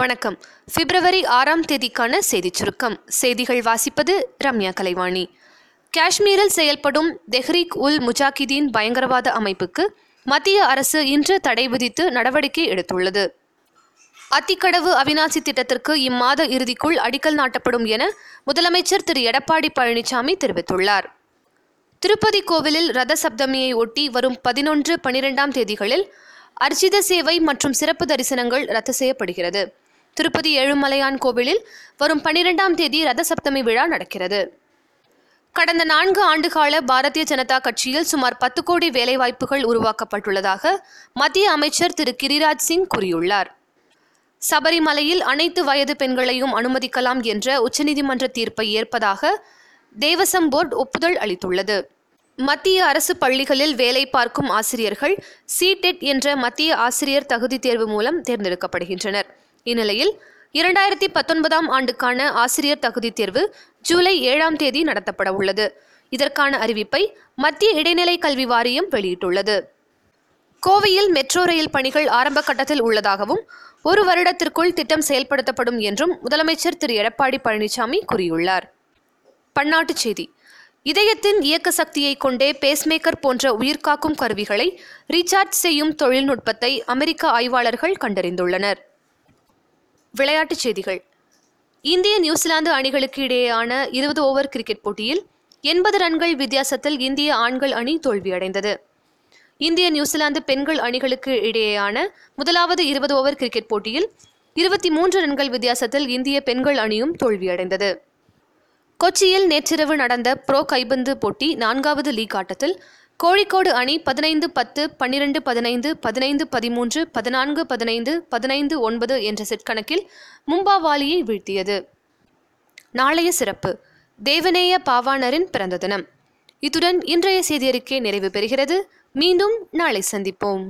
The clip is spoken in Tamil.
வணக்கம். பிப்ரவரி ஆறாம் தேதிக்கான செய்திச் சுருக்கம். செய்திகள் வாசிப்பது ரம்யா கலைவாணி. காஷ்மீரில் செயல்படும் தெஹ்ரீக் உல் முஜாகிதீன் பயங்கரவாத அமைப்புக்கு மத்திய அரசு இன்று தடை விதித்து நடவடிக்கை எடுத்துள்ளது. அத்திக்கடவு அவிநாசி திட்டத்திற்கு இம்மாத இறுதிக்குள் அடிக்கல் நாட்டப்படும் என முதலமைச்சர் திரு. எடப்பாடி பழனிசாமி தெரிவித்துள்ளார். திருப்பதி கோவிலில் ரத சப்தமியை ஒட்டி வரும் பதினொன்று பனிரெண்டாம் தேதிகளில் அர்ச்சித சேவை மற்றும் சிறப்பு தரிசனங்கள் ரத்து செய்யப்படுகிறது. திருப்பதி ஏழுமலையான் கோவிலில் வரும் பனிரெண்டாம் தேதி ரத சப்தமி விழா நடக்கிறது. கடந்த நான்கு ஆண்டுகால பாரதிய ஜனதா கட்சியில் சுமார் பத்து கோடி வேலைவாய்ப்புகள் உருவாக்கப்பட்டுள்ளதாக மத்திய அமைச்சர் திரு கிரிராஜ் சிங் கூறியுள்ளார். சபரிமலையில் அனைத்து வயது பெண்களையும் அனுமதிக்கலாம் என்ற உச்சநீதிமன்ற தீர்ப்பை ஏற்பதாக தேவசம் போர்டு ஒப்புதல் அளித்துள்ளது. மத்திய அரசு பள்ளிகளில் வேலை பார்க்கும் ஆசிரியர்கள் சிடெட் என்ற மத்திய ஆசிரியர் தகுதி தேர்வு மூலம் தேர்ந்தெடுக்கப்படுகின்றனர். இந்நிலையில் இரண்டாயிரத்தி பத்தொன்பதாம் ஆண்டுக்கான ஆசிரியர் தகுதி தேர்வு ஜூலை ஏழாம் தேதி நடத்தப்பட உள்ளது. இதற்கான அறிவிப்பை மத்திய இடைநிலை கல்வி வாரியம் வெளியிட்டுள்ளது. கோவையில் மெட்ரோ ரயில் பணிகள் ஆரம்ப கட்டத்தில் உள்ளதாகவும் ஒரு வருடத்திற்குள் திட்டம் செயல்படுத்தப்படும் என்றும் முதலமைச்சர் திரு. எடப்பாடி பழனிசாமி கூறியுள்ளார். பன்னாட்டுச் செய்தி. இதயத்தின் இயக்க சக்தியை கொண்டே பேஸ்மேக்கர் போன்ற உயிர்காக்கும் கருவிகளை ரீசார்ஜ் செய்யும் தொழில்நுட்பத்தை அமெரிக்க ஆய்வாளர்கள் கண்டறிந்துள்ளனர். விளையாட்டுச் செய்திகள். இந்திய நியூசிலாந்து அணிகளுக்கு இடையேயான இருபது ஓவர் கிரிக்கெட் போட்டியில் எண்பது ரன்கள் வித்தியாசத்தில் இந்திய ஆண்கள் அணி தோல்வியடைந்தது. இந்திய நியூசிலாந்து பெண்கள் அணிகளுக்கு இடையேயான முதலாவது இருபது ஓவர் கிரிக்கெட் போட்டியில் இருபத்தி மூன்று ரன்கள் வித்தியாசத்தில் இந்திய பெண்கள் அணியும் தோல்வியடைந்தது. கொச்சியில் நேற்றிரவு நடந்த ப்ரோ கைபந்து போட்டி நான்காவது லீக் ஆட்டத்தில் கோழிக்கோடு அணி பதினைந்து பத்து பன்னிரண்டு பதினைந்து பதினைந்து பதிமூன்று பதினான்கு பதினைந்து பதினைந்து ஒன்பது என்ற செட் கணக்கில் மும்பாவாலியை வீழ்த்தியது. நாளைய சிறப்பு. தேவநேய பாவாணரின் பிறந்த தினம். இத்துடன் இன்றைய செய்தியறிக்கை நிறைவு பெறுகிறது. மீண்டும் நாளை சந்திப்போம்.